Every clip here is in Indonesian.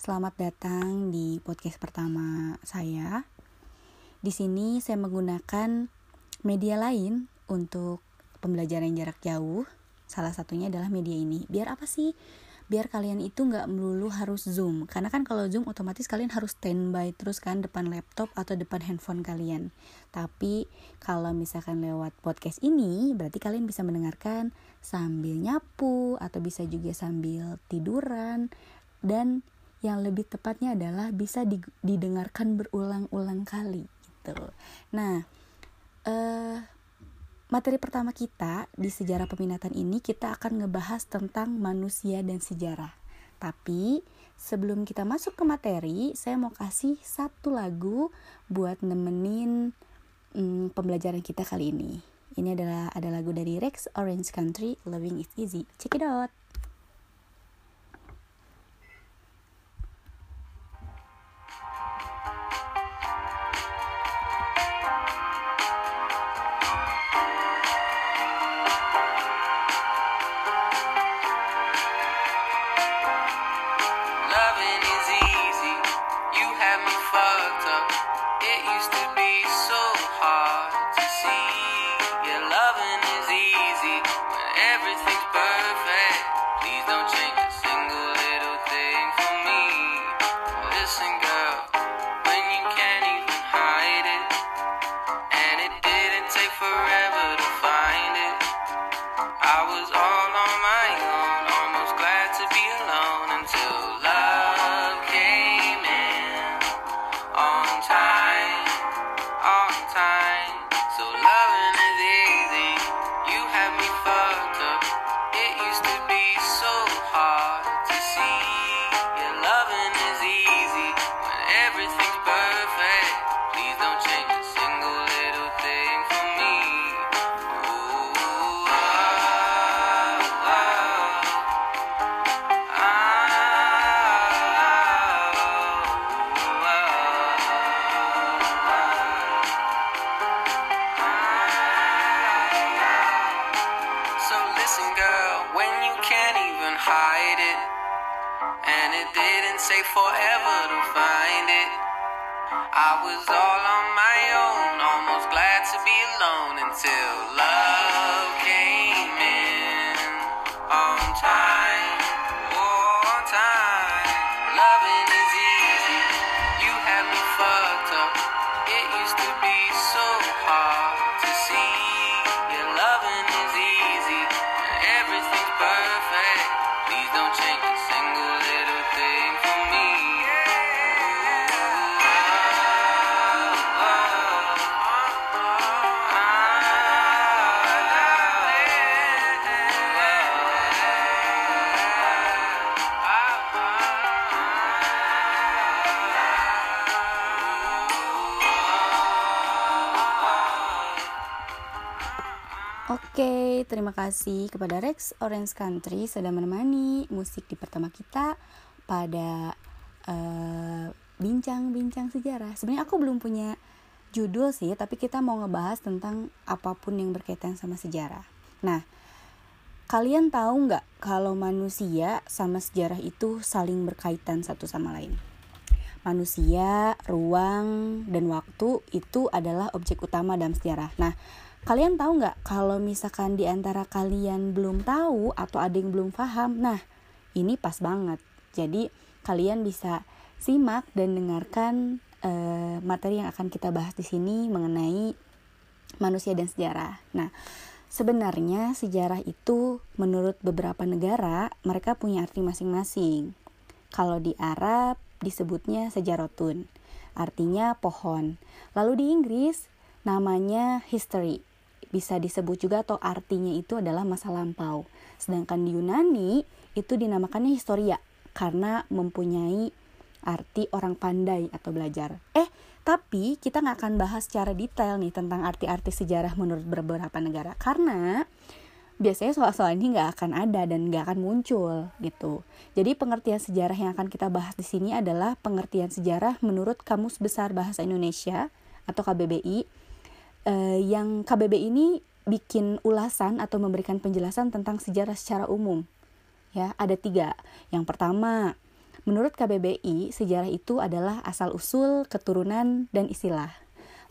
Selamat datang di podcast pertama saya. Di sini saya menggunakan media lain untuk pembelajaran jarak jauh. Salah satunya adalah media ini. Biar apa sih? Biar kalian itu nggak melulu harus zoom. Karena kan kalau zoom otomatis kalian harus standby terus kan depan laptop atau depan handphone kalian. Tapi kalau misalkan lewat podcast ini, berarti kalian bisa mendengarkan sambil nyapu atau bisa juga sambil tiduran dan yang lebih tepatnya adalah bisa didengarkan berulang-ulang kali gitu. Nah, eh, materi pertama kita di sejarah peminatan ini kita akan ngebahas tentang manusia dan sejarah. Tapi sebelum kita masuk ke materi, saya mau kasih satu lagu buat nemenin hmm, pembelajaran kita kali ini. Ini adalah ada lagu dari Rex Orange Country, Loving is Easy. Check it out. it didn't take forever to find it. I was all on my own, almost glad to be alone until. Terima kasih kepada Rex Orange Country sudah menemani musik di pertama kita pada eh, bincang-bincang uh, sejarah. Sebenarnya aku belum punya judul sih, tapi kita mau ngebahas tentang apa pun yang berkaitan sama sejarah. Nah, kalian tahu nggak kalau manusia sama sejarah itu saling berkaitan satu sama lain? Manusia, ruang, dan waktu itu adalah objek utama dalam sejarah. Nah, Kalian tahu nggak kalau misalkan di antara kalian belum tahu atau ada yang belum paham, nah ini pas banget. Jadi kalian bisa simak dan dengarkan uh, materi yang akan kita bahas di sini mengenai manusia dan sejarah. Nah, sebenarnya sejarah itu menurut beberapa negara mereka punya arti masing-masing. Kalau di Arab disebutnya sejarotun, artinya pohon. Lalu di Inggris namanya history bisa disebut juga atau artinya itu adalah masa lampau. Sedangkan di Yunani itu dinamakannya historia karena mempunyai arti orang pandai atau belajar. Eh, tapi kita nggak akan bahas secara detail nih tentang arti-arti sejarah menurut beberapa negara karena biasanya soal-soal ini nggak akan ada dan nggak akan muncul gitu. Jadi pengertian sejarah yang akan kita bahas di sini adalah pengertian sejarah menurut Kamus Besar Bahasa Indonesia atau KBBI uh, yang KBB ini bikin ulasan atau memberikan penjelasan tentang sejarah secara umum. Ya, ada tiga. Yang pertama, Menurut KBBI, sejarah itu adalah asal-usul, keturunan, dan istilah.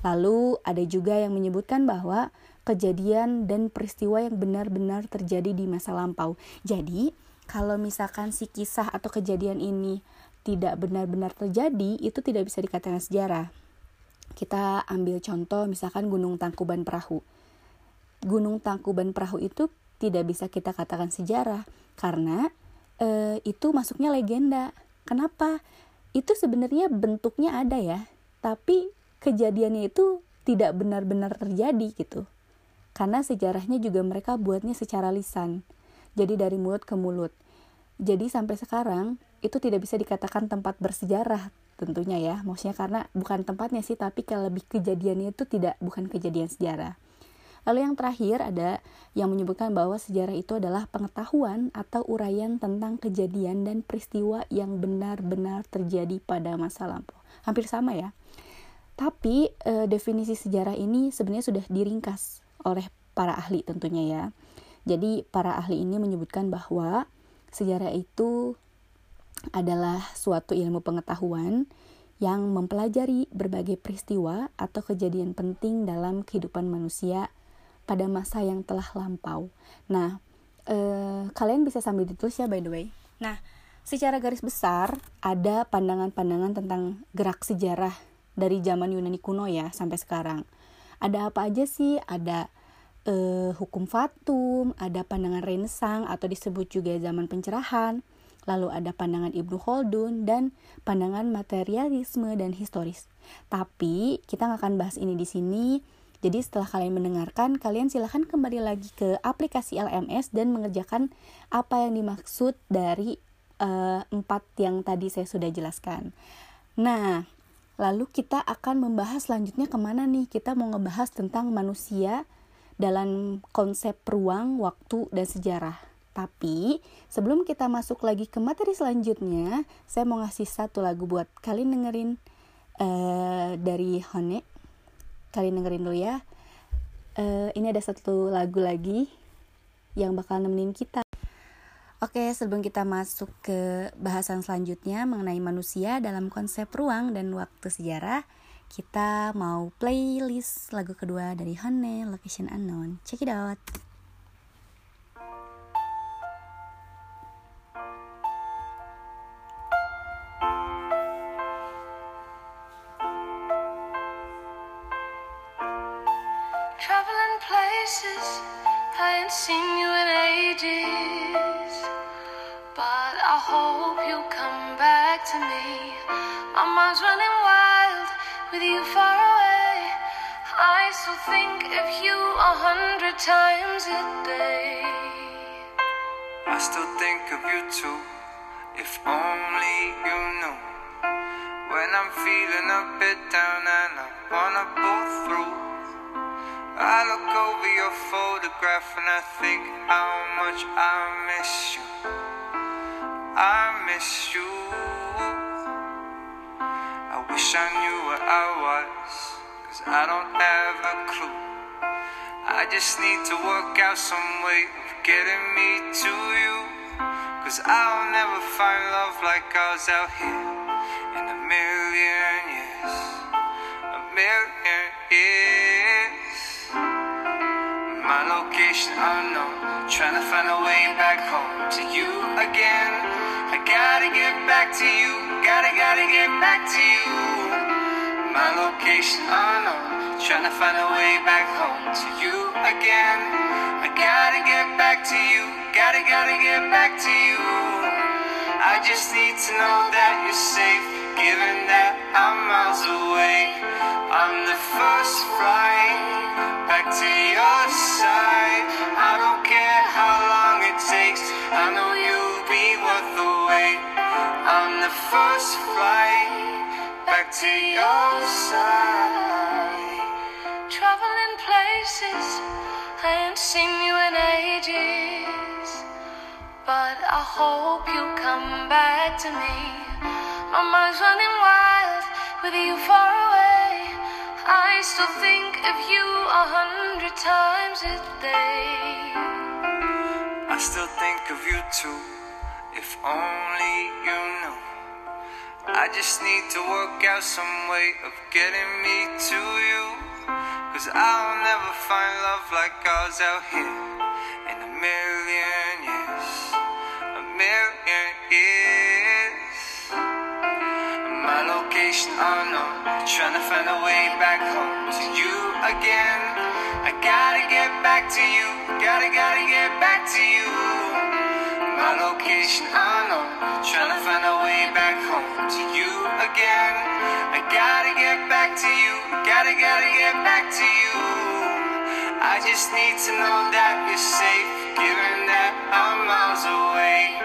Lalu ada juga yang menyebutkan bahwa kejadian dan peristiwa yang benar-benar terjadi di masa lampau. Jadi, kalau misalkan si kisah atau kejadian ini tidak benar-benar terjadi, itu tidak bisa dikatakan sejarah. Kita ambil contoh misalkan Gunung Tangkuban Perahu. Gunung Tangkuban Perahu itu tidak bisa kita katakan sejarah karena e, itu masuknya legenda. Kenapa? Itu sebenarnya bentuknya ada ya, tapi kejadiannya itu tidak benar-benar terjadi gitu. Karena sejarahnya juga mereka buatnya secara lisan. Jadi dari mulut ke mulut. Jadi sampai sekarang itu tidak bisa dikatakan tempat bersejarah tentunya ya. Maksudnya karena bukan tempatnya sih tapi kalau lebih kejadiannya itu tidak bukan kejadian sejarah. Lalu yang terakhir ada yang menyebutkan bahwa sejarah itu adalah pengetahuan atau uraian tentang kejadian dan peristiwa yang benar-benar terjadi pada masa lampau. Hampir sama ya. Tapi e, definisi sejarah ini sebenarnya sudah diringkas oleh para ahli tentunya ya. Jadi para ahli ini menyebutkan bahwa sejarah itu adalah suatu ilmu pengetahuan yang mempelajari berbagai peristiwa atau kejadian penting dalam kehidupan manusia pada masa yang telah lampau. Nah, eh, kalian bisa sambil ditulis ya by the way. Nah, secara garis besar ada pandangan-pandangan tentang gerak sejarah dari zaman Yunani kuno ya sampai sekarang. Ada apa aja sih? Ada eh, hukum fatum, ada pandangan renesang atau disebut juga zaman pencerahan lalu ada pandangan Ibnu Khaldun dan pandangan materialisme dan historis. Tapi kita nggak akan bahas ini di sini. Jadi setelah kalian mendengarkan, kalian silahkan kembali lagi ke aplikasi LMS dan mengerjakan apa yang dimaksud dari uh, empat yang tadi saya sudah jelaskan. Nah, lalu kita akan membahas selanjutnya ke mana nih? Kita mau ngebahas tentang manusia dalam konsep ruang, waktu, dan sejarah. Tapi sebelum kita masuk lagi ke materi selanjutnya, saya mau ngasih satu lagu buat kalian dengerin uh, dari Hone. Kalian dengerin dulu ya. Uh, ini ada satu lagu lagi yang bakal nemenin kita. Oke, sebelum kita masuk ke bahasan selanjutnya mengenai manusia dalam konsep ruang dan waktu sejarah, kita mau playlist lagu kedua dari Hone, Location Unknown. Check it out. faces. I ain't seen you in ages. But I hope you'll come back to me. My mind's running wild with you far away. I still think of you a hundred times a day. I still think of you too, if only you knew. When I'm feeling a bit down and I wanna pull through. I look over your photograph and I think how much I miss you. I miss you. I wish I knew where I was, cause I don't have a clue. I just need to work out some way of getting me to you. Cause I'll never find love like ours out here in a million years. A million years. Location unknown, trying to find a way back home to you again. I gotta get back to you, gotta, gotta get back to you. My location unknown. Trying to find a way back home to you again. I gotta get back to you, gotta, gotta get back to you. I just need to know that you're safe, given that I'm miles away. I'm the first flight back to your side. I don't care how long it takes, I know you'll be worth the wait. I'm the first flight back to your side traveling places. I ain't seen you in ages. But I hope you'll come back to me. My mind's running wild with you far away. I still think of you a hundred times a day. I still think of you too, if only you knew. I just need to work out some way of getting me to you. Cause I'll never find love like ours out here in a million years. A million years. Location unknown, trying to find a way back home to you again. I gotta get back to you, gotta, gotta get back to you. My location unknown, trying to find a way back home to you again. I gotta get back to you, gotta, gotta get back to you. I just need to know that you're safe, given that I'm miles away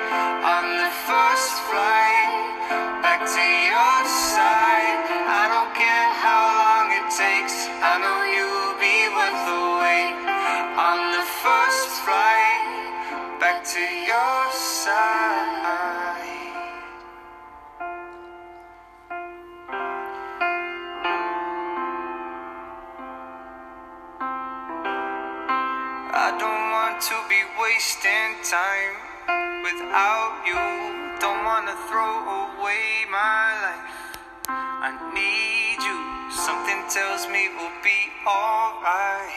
on the first flight back to your side. I don't care how long it takes, I know to be wasting time without you. Don't wanna throw away my life. I need you. Something tells me we'll be alright.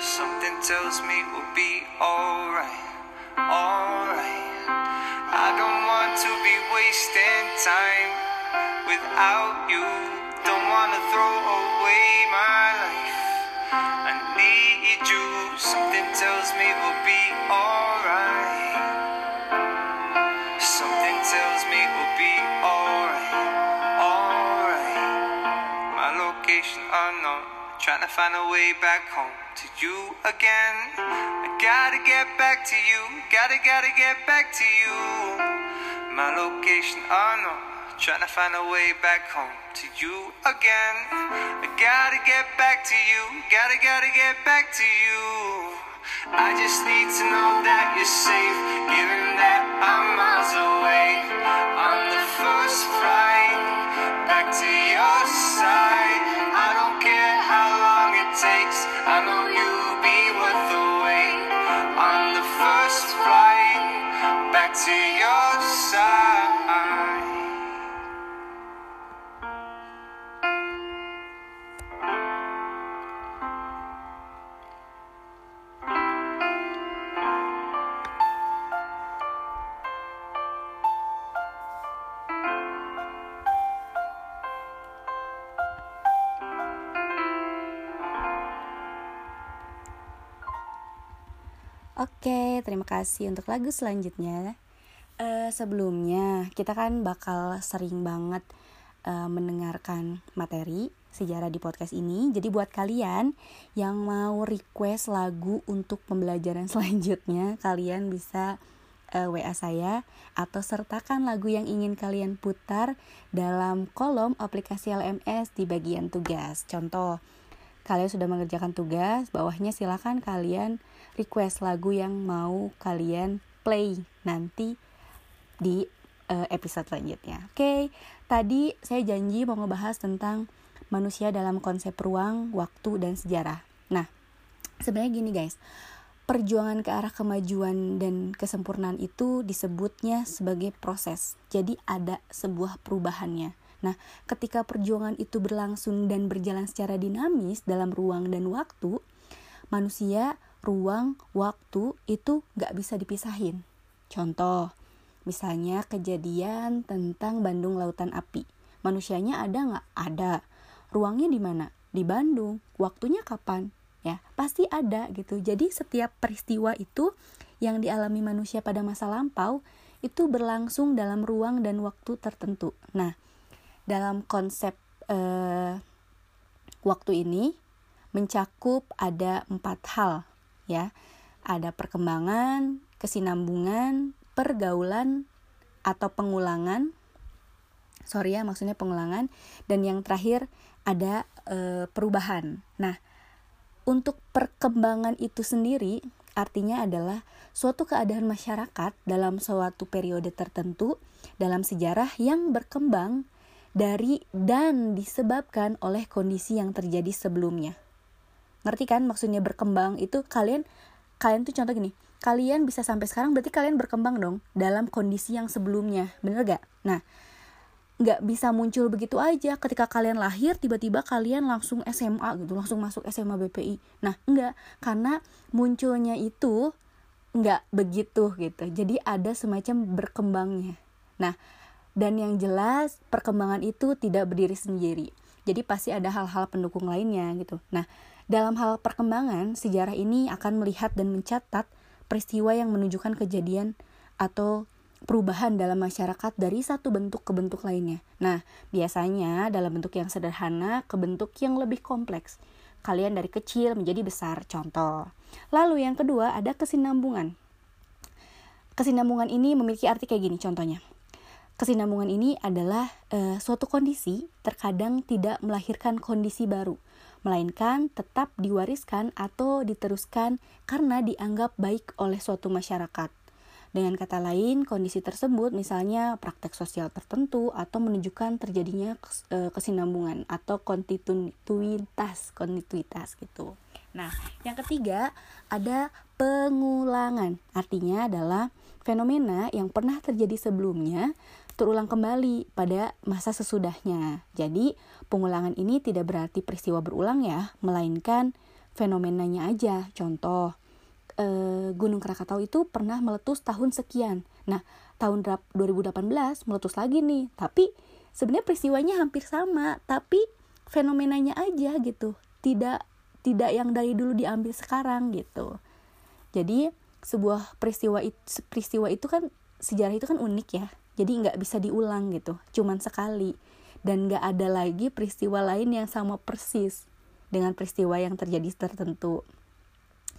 Something tells me we'll be alright. Alright. I don't want to be wasting time without you. Don't wanna throw away tells me we'll be alright. Something tells me we'll be alright. Alright. My location unknown. Trying to find a way back home to you again. I gotta get back to you. Gotta, gotta get back to you. My location unknown. Trying to find a way back home to you again. I gotta get back to you. Gotta, gotta get back to you. I just need to know that you're safe, given that I'm miles away on the first flight back to your side. Oke, terima kasih untuk lagu selanjutnya. Eh, sebelumnya kita kan bakal sering banget eh, mendengarkan materi sejarah di podcast ini. Jadi buat kalian yang mau request lagu untuk pembelajaran selanjutnya, kalian bisa eh, WA saya atau sertakan lagu yang ingin kalian putar dalam kolom aplikasi LMS di bagian tugas. Contoh, kalian sudah mengerjakan tugas, bawahnya silakan kalian request lagu yang mau kalian play nanti di uh, episode selanjutnya. Oke, okay. tadi saya janji mau ngebahas tentang manusia dalam konsep ruang, waktu, dan sejarah. Nah, sebenarnya gini guys, perjuangan ke arah kemajuan dan kesempurnaan itu disebutnya sebagai proses. Jadi ada sebuah perubahannya. Nah, ketika perjuangan itu berlangsung dan berjalan secara dinamis dalam ruang dan waktu, manusia, ruang, waktu itu gak bisa dipisahin. Contoh, misalnya kejadian tentang Bandung Lautan Api. Manusianya ada nggak? Ada. Ruangnya di mana? Di Bandung. Waktunya kapan? Ya, pasti ada gitu. Jadi setiap peristiwa itu yang dialami manusia pada masa lampau itu berlangsung dalam ruang dan waktu tertentu. Nah, dalam konsep eh, waktu ini mencakup ada empat hal ya. Ada perkembangan kesinambungan pergaulan atau pengulangan. Sorry ya maksudnya pengulangan. Dan yang terakhir ada e, perubahan. Nah untuk perkembangan itu sendiri artinya adalah suatu keadaan masyarakat dalam suatu periode tertentu dalam sejarah yang berkembang dari dan disebabkan oleh kondisi yang terjadi sebelumnya. Ngerti kan maksudnya berkembang itu kalian kalian tuh contoh gini, kalian bisa sampai sekarang berarti kalian berkembang dong dalam kondisi yang sebelumnya bener gak? Nah nggak bisa muncul begitu aja ketika kalian lahir tiba-tiba kalian langsung SMA gitu langsung masuk SMA BPI nah enggak karena munculnya itu nggak begitu gitu. Jadi ada semacam berkembangnya. Nah dan yang jelas perkembangan itu tidak berdiri sendiri jadi pasti ada hal-hal pendukung lainnya gitu nah dalam hal perkembangan sejarah ini akan melihat dan mencatat peristiwa yang menunjukkan kejadian atau perubahan dalam masyarakat dari satu bentuk ke bentuk lainnya. Nah, biasanya dalam bentuk yang sederhana ke bentuk yang lebih kompleks. Kalian dari kecil menjadi besar, contoh. Lalu yang kedua ada kesinambungan. Kesinambungan ini memiliki arti kayak gini contohnya. Kesinambungan ini adalah e, suatu kondisi terkadang tidak melahirkan kondisi baru, melainkan tetap diwariskan atau diteruskan karena dianggap baik oleh suatu masyarakat. Dengan kata lain, kondisi tersebut misalnya praktek sosial tertentu atau menunjukkan terjadinya e, kesinambungan atau kontinuitas, kontinuitas gitu. Nah, yang ketiga ada pengulangan. Artinya adalah fenomena yang pernah terjadi sebelumnya terulang kembali pada masa sesudahnya. Jadi, pengulangan ini tidak berarti peristiwa berulang ya, melainkan fenomenanya aja. Contoh, eh, Gunung Krakatau itu pernah meletus tahun sekian. Nah, tahun 2018 meletus lagi nih. Tapi sebenarnya peristiwanya hampir sama, tapi fenomenanya aja gitu. Tidak tidak yang dari dulu diambil sekarang gitu. Jadi sebuah peristiwa peristiwa itu kan sejarah itu kan unik ya. Jadi nggak bisa diulang gitu, cuman sekali. Dan nggak ada lagi peristiwa lain yang sama persis dengan peristiwa yang terjadi tertentu.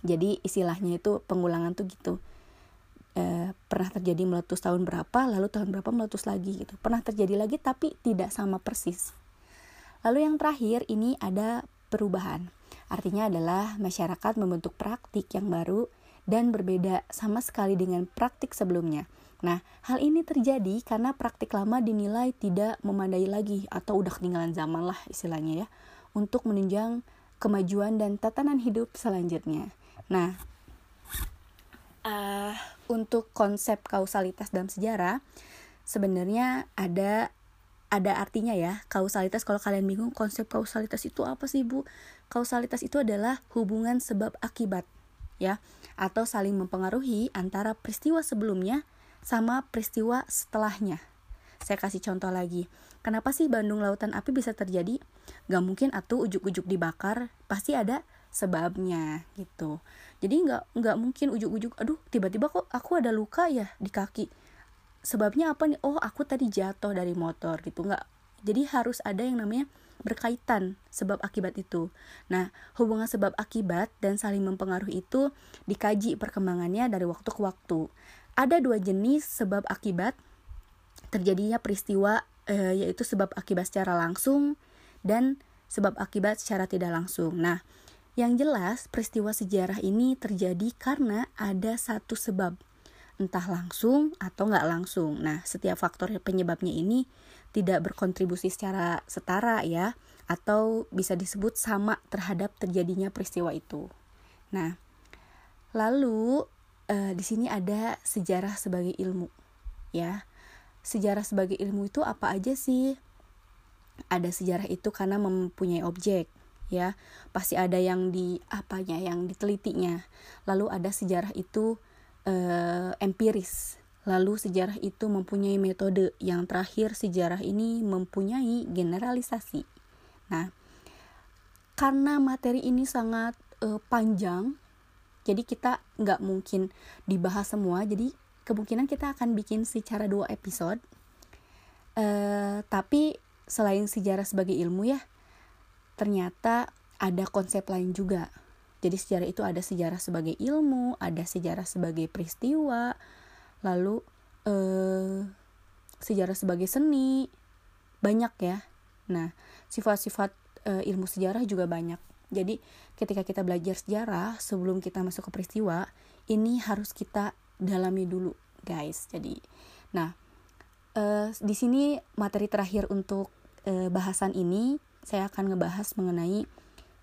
Jadi istilahnya itu pengulangan tuh gitu. E, pernah terjadi meletus tahun berapa lalu tahun berapa meletus lagi gitu. Pernah terjadi lagi tapi tidak sama persis. Lalu yang terakhir ini ada perubahan. Artinya adalah masyarakat membentuk praktik yang baru dan berbeda sama sekali dengan praktik sebelumnya. Nah, hal ini terjadi karena praktik lama dinilai tidak memadai lagi atau udah ketinggalan zaman lah istilahnya ya untuk menunjang kemajuan dan tatanan hidup selanjutnya. Nah, uh, untuk konsep kausalitas dalam sejarah sebenarnya ada ada artinya ya kausalitas kalau kalian bingung konsep kausalitas itu apa sih bu kausalitas itu adalah hubungan sebab akibat ya atau saling mempengaruhi antara peristiwa sebelumnya sama peristiwa setelahnya. Saya kasih contoh lagi. Kenapa sih Bandung Lautan Api bisa terjadi? Gak mungkin atuh ujuk-ujuk dibakar pasti ada sebabnya gitu. Jadi nggak nggak mungkin ujuk-ujuk aduh tiba-tiba kok aku ada luka ya di kaki. Sebabnya apa nih? Oh aku tadi jatuh dari motor gitu. Nggak. Jadi harus ada yang namanya berkaitan sebab akibat itu. Nah, hubungan sebab akibat dan saling mempengaruhi itu dikaji perkembangannya dari waktu ke waktu. Ada dua jenis sebab akibat terjadinya peristiwa e, yaitu sebab akibat secara langsung dan sebab akibat secara tidak langsung. Nah, yang jelas, peristiwa sejarah ini terjadi karena ada satu sebab, entah langsung atau nggak langsung. Nah, setiap faktor penyebabnya ini tidak berkontribusi secara setara ya, atau bisa disebut sama terhadap terjadinya peristiwa itu. Nah, lalu eh, di sini ada sejarah sebagai ilmu, ya. Sejarah sebagai ilmu itu apa aja sih? Ada sejarah itu karena mempunyai objek, ya. Pasti ada yang di apanya yang ditelitinya. Lalu ada sejarah itu eh, empiris. Lalu sejarah itu mempunyai metode. Yang terakhir sejarah ini mempunyai generalisasi. Nah karena materi ini sangat eh, panjang jadi kita nggak mungkin dibahas semua jadi kemungkinan kita akan bikin secara dua episode eh, tapi selain sejarah sebagai ilmu ya ternyata ada konsep lain juga. Jadi sejarah itu ada sejarah sebagai ilmu, ada sejarah sebagai peristiwa, lalu eh, sejarah sebagai seni, banyak ya. Nah, sifat-sifat eh, ilmu sejarah juga banyak. Jadi ketika kita belajar sejarah sebelum kita masuk ke peristiwa, ini harus kita dalami dulu, guys. Jadi, nah eh, di sini materi terakhir untuk eh, bahasan ini saya akan ngebahas mengenai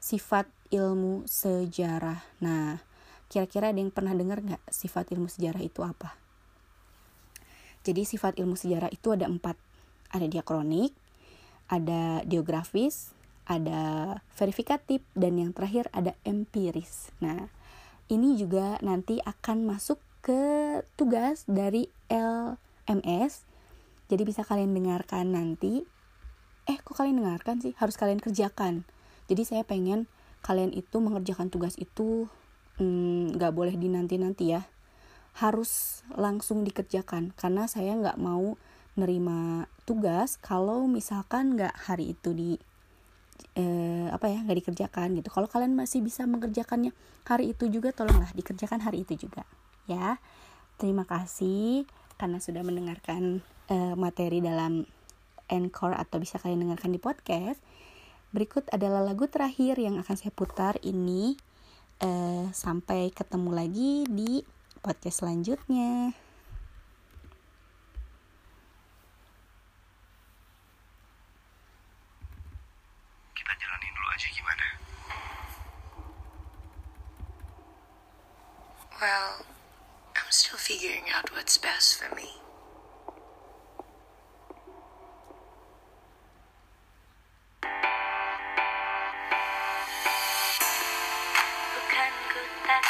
sifat ilmu sejarah. Nah, kira-kira ada yang pernah dengar nggak sifat ilmu sejarah itu apa jadi sifat ilmu sejarah itu ada empat ada diakronik ada geografis ada verifikatif dan yang terakhir ada empiris. Nah ini juga nanti akan masuk ke tugas dari LMS jadi bisa kalian dengarkan nanti. Eh kok kalian dengarkan sih? Harus kalian kerjakan. Jadi saya pengen kalian itu mengerjakan tugas itu hmm, nggak hmm, boleh dinanti-nanti ya. Harus langsung dikerjakan karena saya nggak mau nerima tugas kalau misalkan nggak hari itu di eh, apa ya nggak dikerjakan gitu kalau kalian masih bisa mengerjakannya hari itu juga tolonglah dikerjakan hari itu juga ya terima kasih karena sudah mendengarkan eh, materi dalam Encore atau bisa kalian dengarkan di podcast. Berikut adalah lagu terakhir yang akan saya putar ini. Uh, sampai ketemu lagi di podcast selanjutnya. Well, I'm still figuring out what's best for me. Bukan ku tak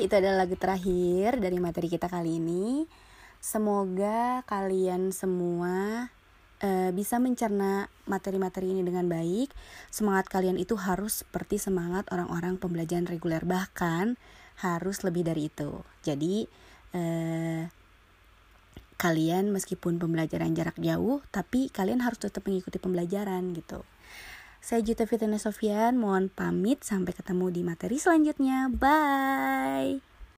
itu adalah lagu terakhir dari materi kita kali ini. Semoga kalian semua uh, bisa mencerna materi-materi ini dengan baik. Semangat kalian itu harus seperti semangat orang-orang pembelajaran reguler, bahkan harus lebih dari itu. Jadi, uh, kalian meskipun pembelajaran jarak jauh, tapi kalian harus tetap mengikuti pembelajaran gitu. Saya Juta Fitina Sofian, mohon pamit sampai ketemu di materi selanjutnya. Bye.